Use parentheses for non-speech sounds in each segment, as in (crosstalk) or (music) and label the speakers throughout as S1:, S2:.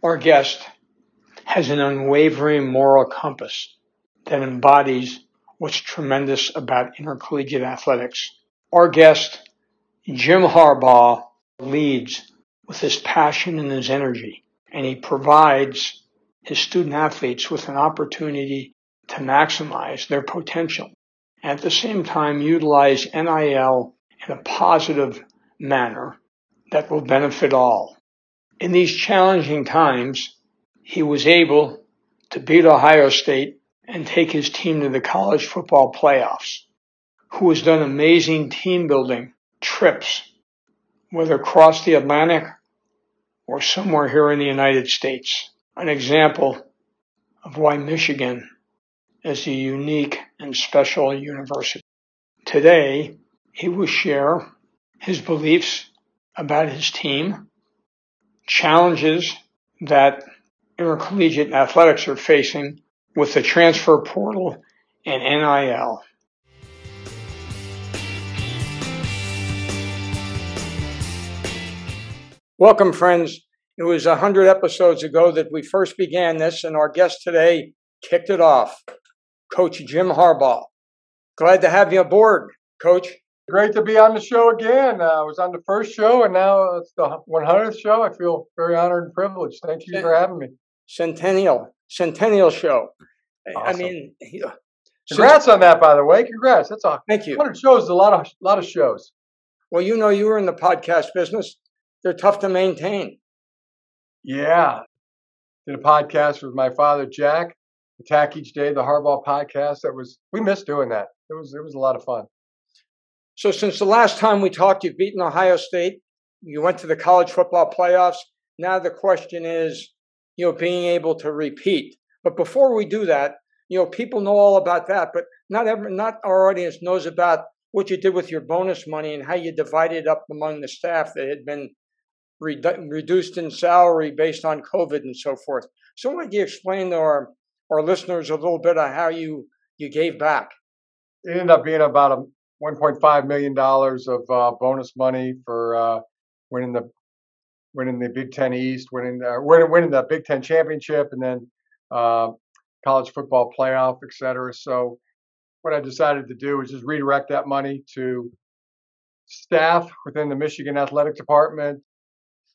S1: Our guest has an unwavering moral compass that embodies what's tremendous about intercollegiate athletics. Our guest, Jim Harbaugh, leads with his passion and his energy, and he provides his student athletes with an opportunity to maximize their potential. At the same time, utilize NIL in a positive manner that will benefit all. In these challenging times, he was able to beat Ohio State and take his team to the college football playoffs, who has done amazing team building trips, whether across the Atlantic or somewhere here in the United States. An example of why Michigan is a unique and special university. Today, he will share his beliefs about his team, challenges that intercollegiate athletics are facing with the transfer portal and NIL. Welcome, friends. It was 100 episodes ago that we first began this, and our guest today kicked it off. Coach Jim Harbaugh. Glad to have you aboard, Coach.
S2: Great to be on the show again. Uh, I was on the first show, and now it's the 100th show. I feel very honored and privileged. Thank you for having me.
S1: Centennial, Centennial show.
S2: Awesome.
S1: I mean,
S2: congrats on that, by the way. Congrats. That's all.
S1: Thank you.
S2: 100 shows is a lot of a lot of shows.
S1: Well, you know, you were in the podcast business. They're tough to maintain.
S2: Yeah. Did a podcast with my father, Jack. Attack Each Day, the Harbaugh podcast. That was we missed doing that. It was it was a lot of fun.
S1: So since the last time we talked, you've beaten Ohio State. You went to the college football playoffs. Now the question is, you know, being able to repeat. But before we do that, you know, people know all about that, but not every, not our audience knows about what you did with your bonus money and how you divided up among the staff that had been redu- reduced in salary based on COVID and so forth. So, why don't you explain to our our listeners a little bit of how you you gave back.
S2: It ended up being about a 1.5 million dollars of uh, bonus money for uh, winning the winning the Big Ten East, winning uh, winning, winning the Big Ten championship, and then uh, college football playoff, et cetera. So what I decided to do was just redirect that money to staff within the Michigan athletic department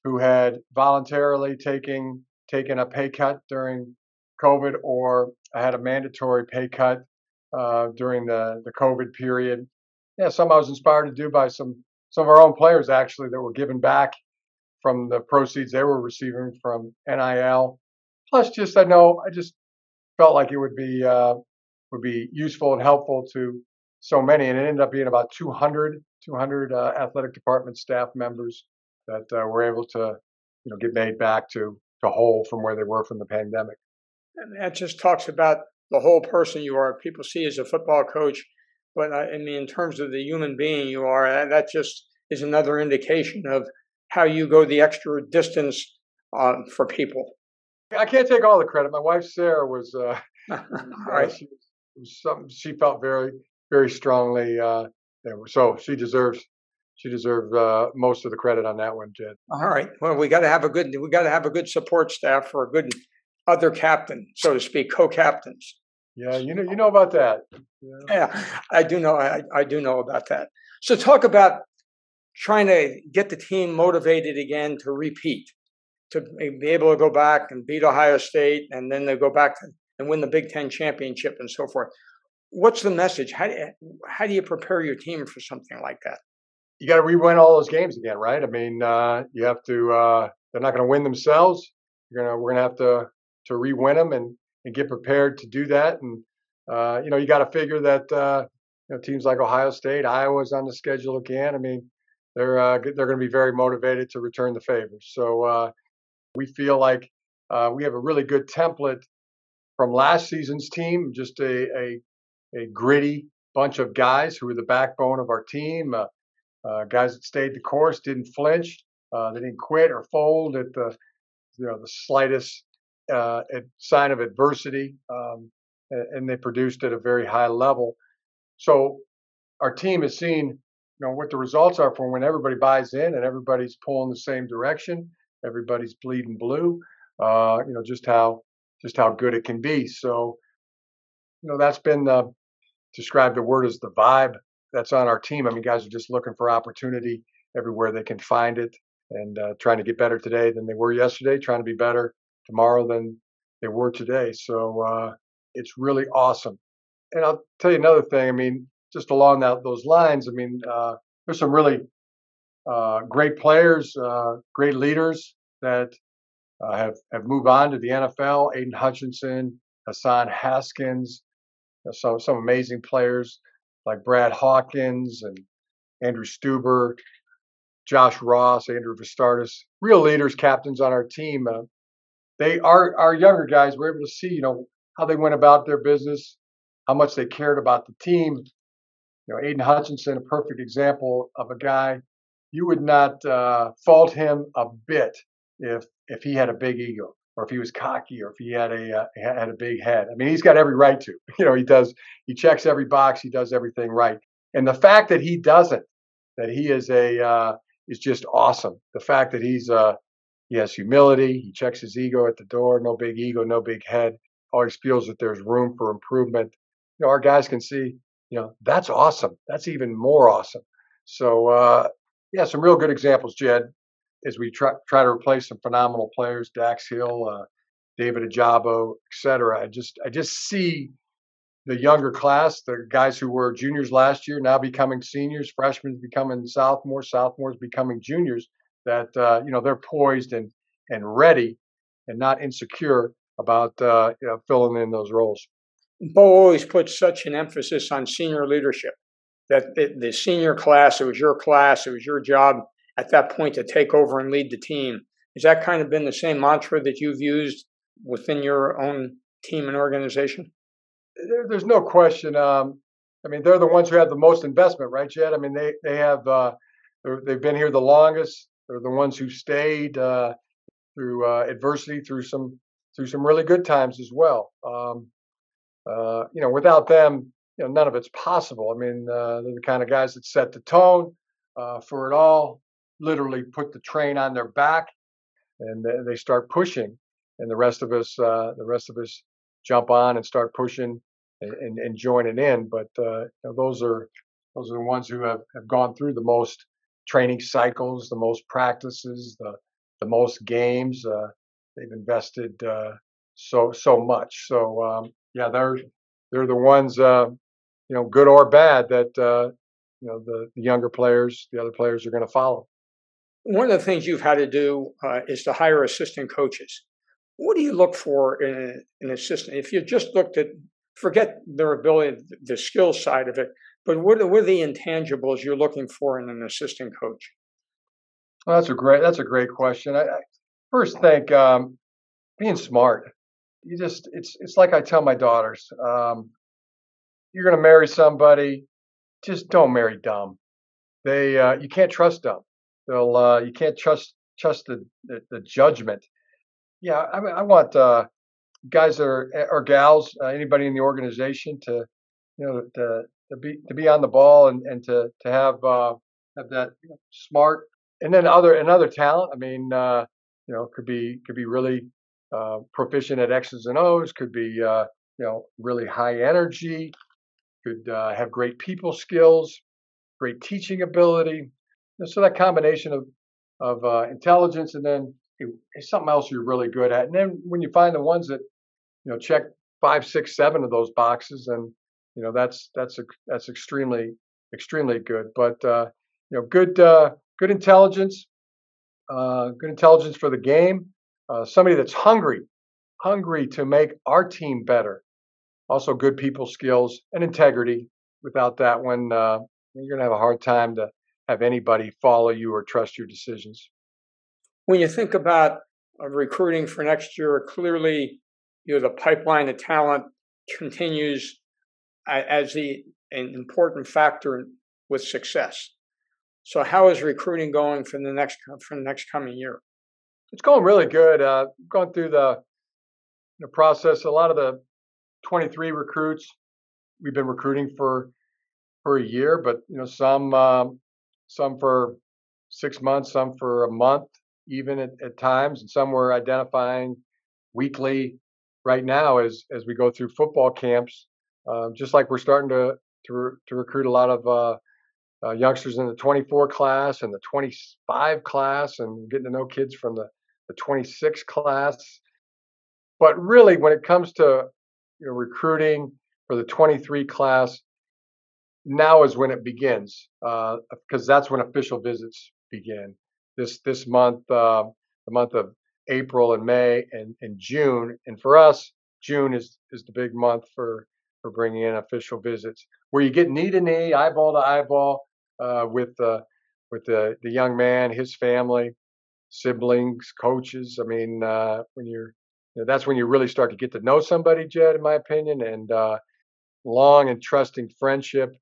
S2: who had voluntarily taken taken a pay cut during COVID, or I had a mandatory pay cut uh, during the, the COVID period. Yeah, some I was inspired to do by some some of our own players actually that were given back from the proceeds they were receiving from NIL. Plus, just I know I just felt like it would be uh, would be useful and helpful to so many, and it ended up being about 200 200 uh, athletic department staff members that uh, were able to you know get made back to to whole from where they were from the pandemic.
S1: And that just talks about the whole person you are. People see as a football coach, but I mean, in terms of the human being you are, that just is another indication of how you go the extra distance um, for people.
S2: I can't take all the credit. My wife Sarah was, uh, (laughs)
S1: right.
S2: she, was something she felt very, very strongly. Uh, so she deserves she deserves uh, most of the credit on that one, Jed.
S1: All right. Well, we got to have a good we got to have a good support staff for a good other captain, so to speak, co-captains.
S2: Yeah, you know, you know about that.
S1: Yeah, yeah I do know. I, I do know about that. So, talk about trying to get the team motivated again to repeat, to be able to go back and beat Ohio State, and then they go back and win the Big Ten championship and so forth. What's the message? How do you, how do you prepare your team for something like that?
S2: You got to re-win all those games again, right? I mean, uh, you have to. Uh, they're not going to win themselves. You're gonna. We're gonna have to to re-win them and, and get prepared to do that. And uh, you know, you got to figure that uh, you know, teams like Ohio State, Iowa's on the schedule again. I mean, they're uh, they're going to be very motivated to return the favor. So uh, we feel like uh, we have a really good template from last season's team, just a, a, a gritty bunch of guys who were the backbone of our team, uh, guys that stayed the course, didn't flinch, they didn't quit or fold at the you know the slightest sign of adversity, um, and, they produced at a very high level. So our team has seen you know what the results are for when everybody buys in and everybody's pulling the same direction, everybody's bleeding blue. Uh, you know just how just how good it can be. So you know that's been the describe the word as the vibe that's on our team. I mean, guys are just looking for opportunity everywhere they can find it and uh, trying to get better today than they were yesterday, trying to be better tomorrow than they were today. So uh, it's really awesome. And I'll tell you another thing. I mean, just along that, those lines, I mean, uh, there's some really uh, great players, uh, great leaders that uh, have have moved on to the NFL. Aidan Hutchinson, Hassan Haskins, you know, some some amazing players like Brad Hawkins and Andrew Stueber, Josh Ross, Andrew Vastardis, real leaders, captains on our team. Uh, they are our younger guys. We're able to see, you know, how they went about their business, how much they cared about the team. You know, Aidan Hutchinson, a perfect example of a guy you would not uh, fault him a bit if if he had a big ego or if he was cocky or if he had a uh, had a big head. I mean, he's got every right to. (laughs) You know, he does. He checks every box. He does everything right. And the fact that he doesn't, that he is a uh, is just awesome. The fact that he's uh, he has humility. He checks his ego at the door. No big ego. No big head. Always feels that there's room for improvement. You know, our guys can see. You know, that's awesome. That's even more awesome. So uh, yeah, some real good examples, Jed as we try try to replace some phenomenal players, Dax Hill, uh, David Ojabo, etc. I just I just see the younger class, the guys who were juniors last year now becoming seniors, freshmen becoming sophomores, sophomores becoming juniors. That uh, you know they're poised and and ready, and not insecure about uh, you know, filling in those roles.
S1: Bo always puts such an emphasis on senior leadership. That the, the senior class, it was your class, it was your job at that point to take over and lead the team. Has that kind of been the same mantra that you've used within your own team and organization?
S2: There, there's no question. Um, I mean, they're the ones who have the most investment, right, Jed? I mean, they they have uh, they've been here the longest. They're the ones who stayed uh, through uh, adversity, through some through some really good times as well. Um, uh, you know, without them, you know, none of it's possible. I mean, uh, they're the kind of guys that set the tone uh, for it all literally put the train on their back and they start pushing and the rest of us uh, the rest of us jump on and start pushing and, and, and joining in but you know, those are those are the ones who have, have gone through the most training cycles the most practices the the most games uh, they've invested uh, so so much so um, yeah they're they're the ones uh, you know good or bad that uh, you know the, the younger players the other players are going to follow
S1: one of the things you've had to do uh, is to hire assistant coaches. What do you look for in an assistant? If you just looked at, forget their ability, the skill side of it, but what are, what are the intangibles you're looking for in an assistant coach?
S2: Well, that's a great that's a great question. I, I first think um, being smart. You just it's it's like I tell my daughters. Um, you're going to marry somebody, just don't marry dumb. They uh, you can't trust dumb. They'll uh, you can't trust trust the, the, the judgment. Yeah, I, I want uh, guys that are or gals, uh, anybody in the organization to you know to, to be to be on the ball and, and to to have uh, have that you know, smart and then other another talent. I mean, uh, you know, could be could be really uh, proficient at X's and O's. Could be uh, you know really high energy. Could uh, have great people skills, great teaching ability so that combination of of uh, intelligence and then it's something else you're really good at. And then when you find the ones that you know check five, six, seven of those boxes, and you know that's that's that's extremely extremely good. But uh, you know, good uh, good intelligence, uh, good intelligence for the game. Uh, somebody that's hungry, hungry to make our team better. Also, good people skills and integrity. without that one, uh, you're gonna have a hard time to have anybody follow you or trust your decisions.
S1: When you think about uh, recruiting for next year, clearly, you know, the pipeline of talent continues as the an important factor with success. So, how is recruiting going for the next for the next coming year?
S2: It's going really good. Uh, going through the the process. A lot of the 23 recruits we've been recruiting for for a year, but you know some um, some for six months, some for a month, even at, at times, and some we're identifying weekly right now as as we go through football camps. Uh, just like we're starting to to, to recruit a lot of uh, uh, youngsters in the 24 class and the 25 class, and getting to know kids from the the 26 class. But really, when it comes to you know, recruiting for the 23 class, now is when it begins because uh, that's when official visits begin. This this month, uh, the month of April and May and, and June, and for us, June is is the big month for for bringing in official visits, where you get knee to knee, eyeball to eyeball uh, with the with the the young man, his family, siblings, coaches. I mean, uh, when you're you know, that's when you really start to get to know somebody, Jed, in my opinion, and uh, long and trusting friendship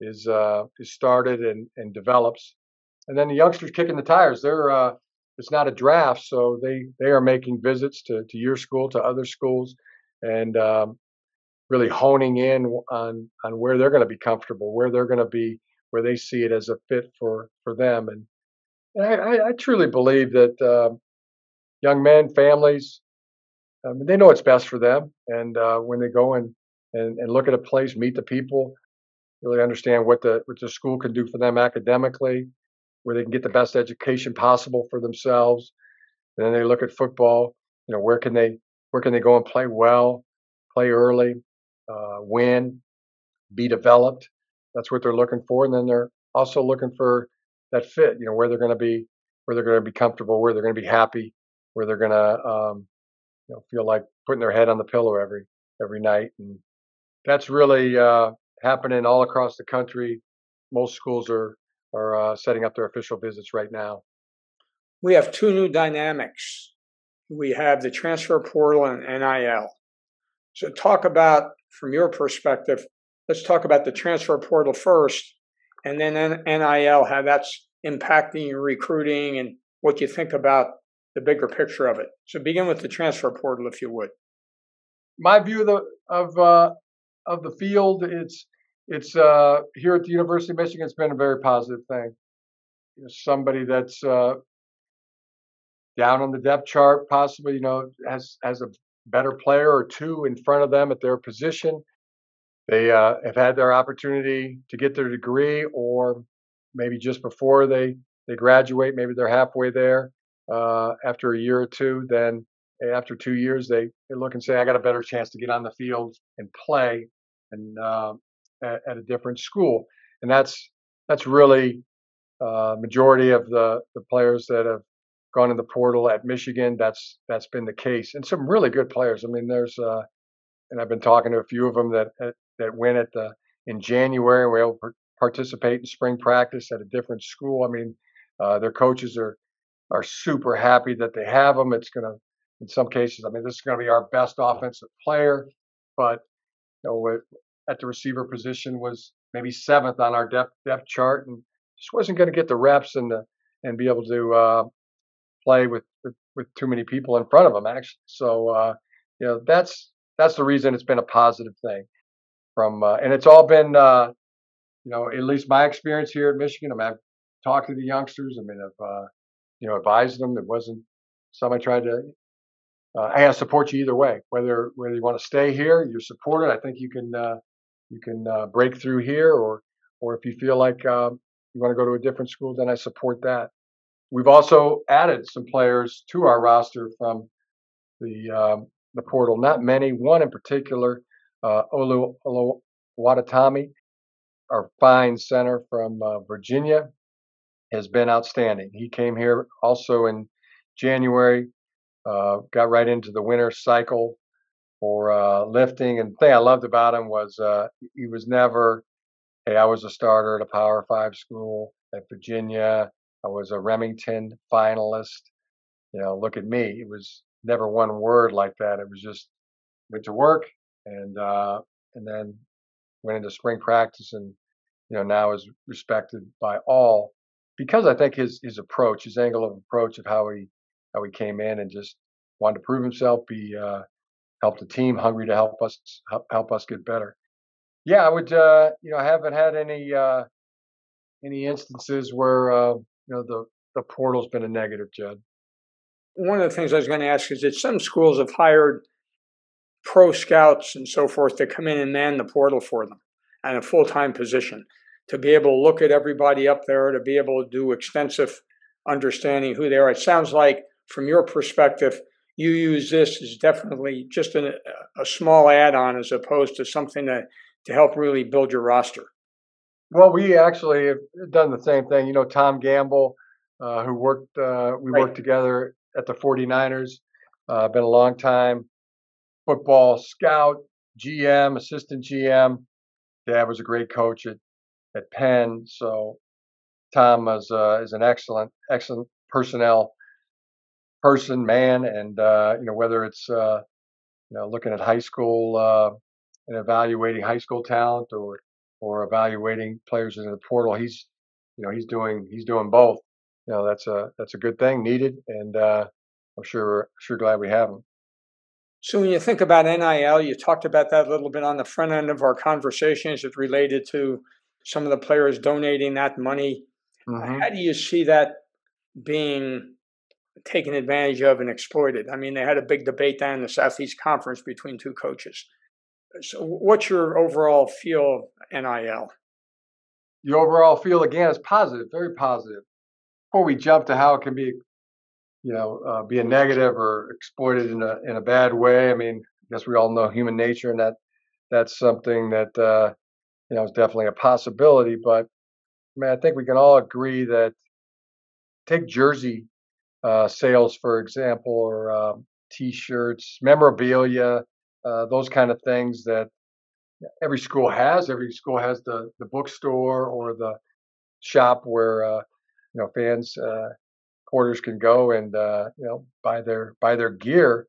S2: is uh, is started and, and develops. And then the youngsters kicking the tires. They're uh, it's not a draft, so they they are making visits to to your school, to other schools, and um, really honing in on on where they're going to be comfortable, where they're going to be, where they see it as a fit for for them. And, and I, I, truly believe that uh, young men, families, um, they know what's best for them. And uh, when they go and, and and look at a place, meet the people, really understand what the what the school can do for them academically, where they can get the best education possible for themselves. And then they look at football. You know, where can they where can they go and play well, play early, uh, win, be developed. That's what they're looking for. And then they're also looking for that fit. You know, where they're going to be, where they're going to be comfortable, where they're going to be happy, where they're going to um, you know feel like putting their head on the pillow every every night. And that's really uh, happening all across the country. Most schools are are uh, setting up their official visits right now.
S1: We have two new dynamics. We have the transfer portal and NIL. So, talk about from your perspective. Let's talk about the transfer portal first, and then NIL, how that's impacting your recruiting and what you think about the bigger picture of it. So, begin with the transfer portal, if you would.
S2: My view of the of uh, of the field, it's it's uh, here at the University of Michigan. It's been a very positive thing. Somebody that's uh, down on the depth chart, possibly, you know, has has a better player or two in front of them at their position. They uh, have had their opportunity to get their degree, or maybe just before they they graduate, maybe they're halfway there uh, after a year or two. Then after two years, they they look and say, "I got a better chance to get on the field and play." And uh, at, at a different school, and that's that's really uh, majority of the the players that have gone in the portal at Michigan. That's that's been the case, and some really good players. I mean, there's uh, and I've been talking to a few of them that that went at the in January able to participate in spring practice at a different school. I mean, uh, their coaches are are super happy that they have them. It's to, in some cases, I mean, this is to be our best offensive player, but you know, at the receiver position was maybe seventh on our depth depth chart, and just wasn't going to get the reps and the and be able to uh, play with, with, with too many people in front of him. Actually, so uh, you know that's that's the reason it's been a positive thing. From uh, and it's all been uh, you know at least my experience here at Michigan. I mean, I've talked to the youngsters. I mean, I've uh, you know advised them. It wasn't some I tried to. Uh, I support you either way. Whether whether you want to stay here, you're supported. I think you can you can uh, break through here, or or if you feel like uh, you want to go to a different school, then I support that. We've also added some players to our roster from the um, the portal. Not many. One in particular, uh, Olu, Olu Watatami, our fine center from uh, Virginia, has been outstanding. He came here also in January, uh, got right into the winter cycle for uh, lifting. And the thing I loved about him was uh, he was never hey, I was a starter at a Power Five school at Virginia. I was a Rimington finalist. You know, look at me. It was never one word like that. It was just went to work and uh, and then went into spring practice and you know now is respected by all because I think his his approach, his angle of approach of how he how he came in and just wanted to prove himself, be uh, the team, hungry to help us help, help us get better. Yeah, I would. Uh, you know, I haven't had any uh, any instances where uh, you know the the portal's been a negative, Jed.
S1: One of the things I was going to ask is that some schools have hired pro scouts and so forth to come in and man the portal for them and a full time position to be able to look at everybody up there, to be able to do extensive understanding who they are. It sounds like, from your perspective, you use this as definitely just a, a small add on as opposed to something to, to help really build your roster.
S2: Well, we actually have done the same thing. You know, Tom Gamble, uh, who worked, uh, we right. worked together at the 49ers, uh, been a long time football scout, GM, assistant GM. Dad was a great coach at, at Penn. So Tom is, uh, is an excellent, excellent personnel person, man. And, uh, you know, whether it's, uh, you know, looking at high school uh, and evaluating high school talent or, or evaluating players in the portal, he's, you know, he's doing, he's doing both. You know, that's a, that's a good thing needed. And uh, I'm sure, sure glad we have him.
S1: So when you think about NIL, you talked about that a little bit on the front end of our conversations. It related to some of the players donating that money. Mm-hmm. How do you see that being taken advantage of and exploited? I mean, they had a big debate down in the Southeast Conference between two coaches. So, what's your overall feel of NIL?
S2: The overall feel again is positive, very positive. Before we jump to how it can be you know, uh, be a negative or exploited in a in a bad way. I mean, I guess we all know human nature, and that that's something that uh, you know is definitely a possibility. But I mean, I think we can all agree that take jersey uh, sales, for example, or um, T-shirts, memorabilia, uh, those kind of things that every school has. Every school has the the bookstore or the shop where uh, you know fans uh, supporters can go and uh, you know buy their buy their gear,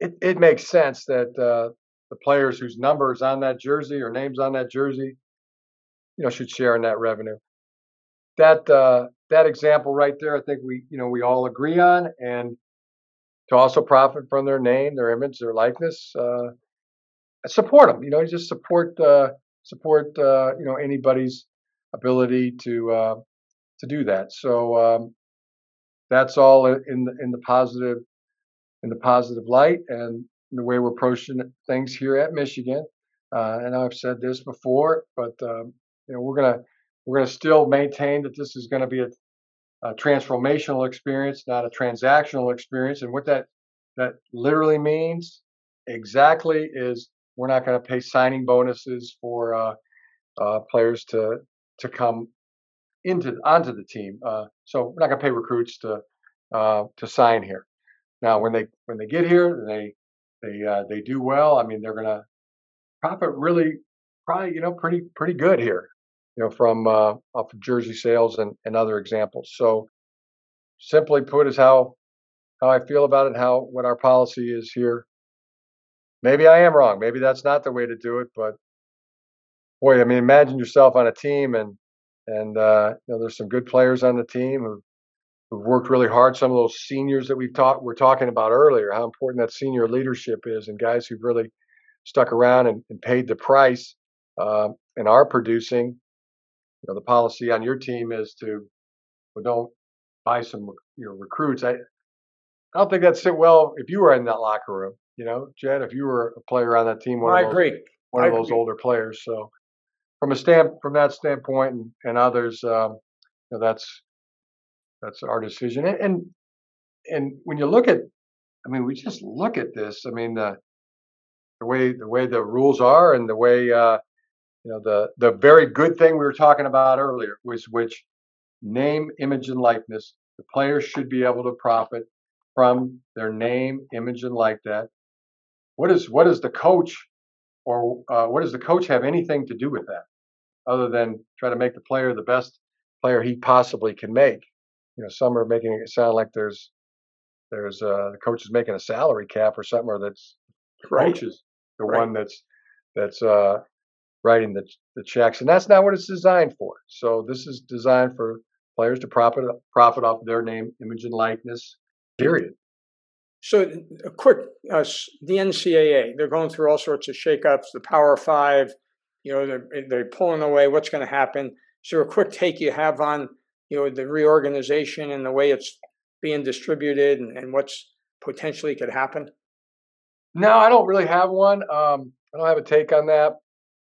S2: it, it makes sense that uh, the players whose numbers on that jersey or names on that jersey, you know, should share in that revenue. That uh, that example right there, I think we you know we all agree on, and to also profit from their name, their image, their likeness, uh, support them. You know, just support uh, support uh, you know anybody's ability to uh, to do that. So um, that's all in the, in the positive in the positive light and the way we're approaching things here at Michigan. Uh, and I've said this before, but um, you know we're gonna we're gonna still maintain that this is going to be a, a, transformational experience, not a transactional experience. And what that that literally means exactly is we're not going to pay signing bonuses for uh, uh, players to to come into onto the team. Uh, so we're not going to pay recruits to uh, to sign here. Now, when they when they get here, they they uh, they do well. I mean, they're going to profit really probably you know pretty pretty good here. You know, from uh, off of jersey sales and, and other examples. So, simply put, is how how I feel about it. How what our policy is here. Maybe I am wrong. Maybe that's not the way to do it. But boy, I mean, imagine yourself on a team and and uh, you know, there's some good players on the team who who've worked really hard. Some of those seniors that we've talked we're talking about earlier, how important that senior leadership is, and guys who've really stuck around and, and paid the price uh, and are producing. You know, the policy on your team is to well, don't buy some you know recruits. I I don't think that sit well if you were in that locker room. You know, Jed, if you were a player on that team, one
S1: I
S2: of those,
S1: agree.
S2: One
S1: I
S2: of those
S1: agree.
S2: older players. So from a stand from that standpoint and, and others, um, you know, that's that's our decision. And, and and when you look at, I mean, we just look at this. I mean, the the way the way the rules are and the way uh, you know the the very good thing we were talking about earlier was which name, image, and likeness. The players should be able to profit from their name, image, and like that. What is what is the coach or uh, what does the coach have anything to do with that? other than try to make the player the best player he possibly can make. You know, some are making it sound like there's there's uh, the coach is making a salary cap or something, or that's
S1: Right.
S2: coach is the
S1: Right.
S2: one that's that's uh, writing the the checks, and that's not what it's designed for. So this is designed for players to profit profit off their name, image, and likeness. Period.
S1: So, a quick, uh, the NCAA, they're going through all sorts of shakeups. The Power Five, you know, they're they're pulling away. What's going to happen? So a quick take you have on, you know, the reorganization and the way it's being distributed and, and what's potentially could happen?
S2: No, I don't really have one. Um, I don't have a take on that.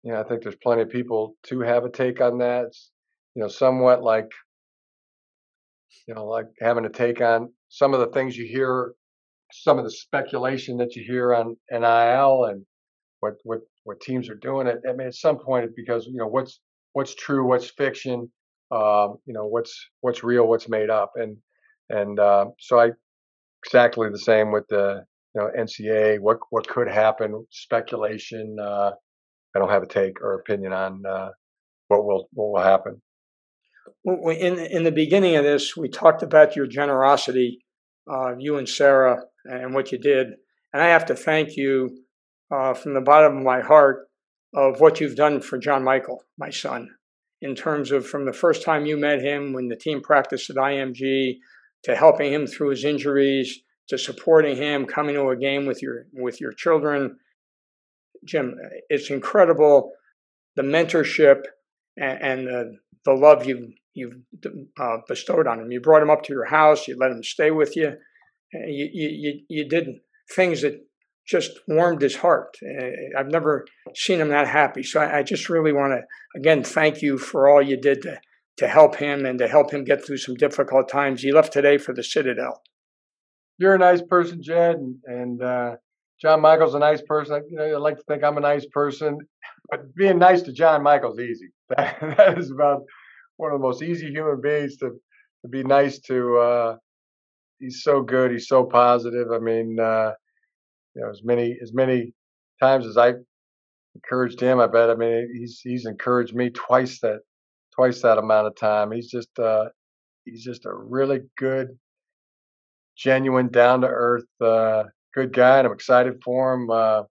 S2: You know, I think there's plenty of people to have a take on that. It's, you know, somewhat like, you know, like having a take on some of the things you hear, some of the speculation that you hear on NIL and what what what teams are doing. It. I mean, at some point, it because you know what's what's true, what's fiction, um, you know, what's what's real, what's made up, and and uh, so I exactly the same with the you know NCA. What what could happen? Speculation. Uh, I don't have a take or opinion on uh, what will what will happen.
S1: In in the beginning of this, we talked about your generosity, uh, you and Sarah, and what you did, and I have to thank you uh, from the bottom of my heart of what you've done for John Michael, my son, in terms of from the first time you met him when the team practiced at IMG, to helping him through his injuries, to supporting him, coming to a game with your with your children. Jim, it's incredible the mentorship and, and the, the love you've you've uh, bestowed on him. You brought him up to your house. You let him stay with you. you you, you did things that just warmed his heart. Uh, I've never seen him that happy. So I, I just really want to again thank you for all you did to to help him and to help him get through some difficult times. He left today for the Citadel.
S2: You're a nice person, Jed, and, and uh, John Michael's a nice person. You know, I like to think I'm a nice person, but being nice to John Michael's easy. (laughs) That, that is about one of the most easy human beings to to be nice to. Uh, he's so good. He's so positive. I mean, uh, you know, as many as many times as I encouraged him, I bet. I mean, he's he's encouraged me twice that twice that amount of time. He's just uh, he's just a really good, genuine, down to earth, uh, good guy, and I'm excited for him. Uh,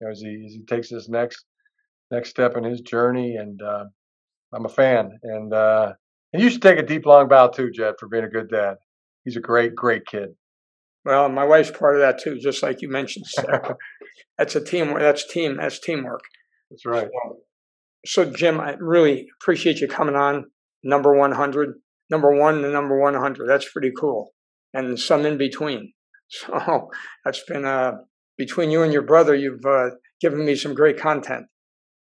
S2: you know, as he as he takes his next next step in his journey, and uh, I'm a fan. And uh, and you should take a deep long bow too, Jed, for being a good dad. He's a great, great kid.
S1: Well, my wife's part of that too, just like you mentioned. (laughs) That's a team. That's team. That's teamwork.
S2: That's right.
S1: So, Jim, I really appreciate you coming on. Number 100, number one to number 100. That's pretty cool. And some in between. So, (laughs) that's been, uh, between you and your brother, you've uh, given me some great content.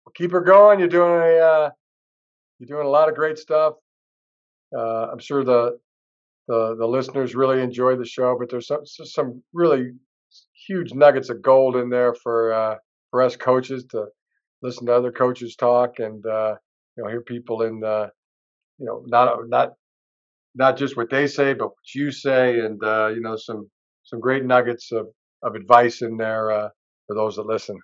S2: Well, keep her going. You're doing a uh, you're doing a lot of great stuff. Uh, I'm sure the the the listeners really enjoy the show, but there's some some really huge nuggets of gold in there for uh, for us coaches to listen to other coaches talk and uh, you know hear people in the you know not not not just what they say, but what you say, and uh, you know some some great nuggets of of advice in there uh, for those that listen.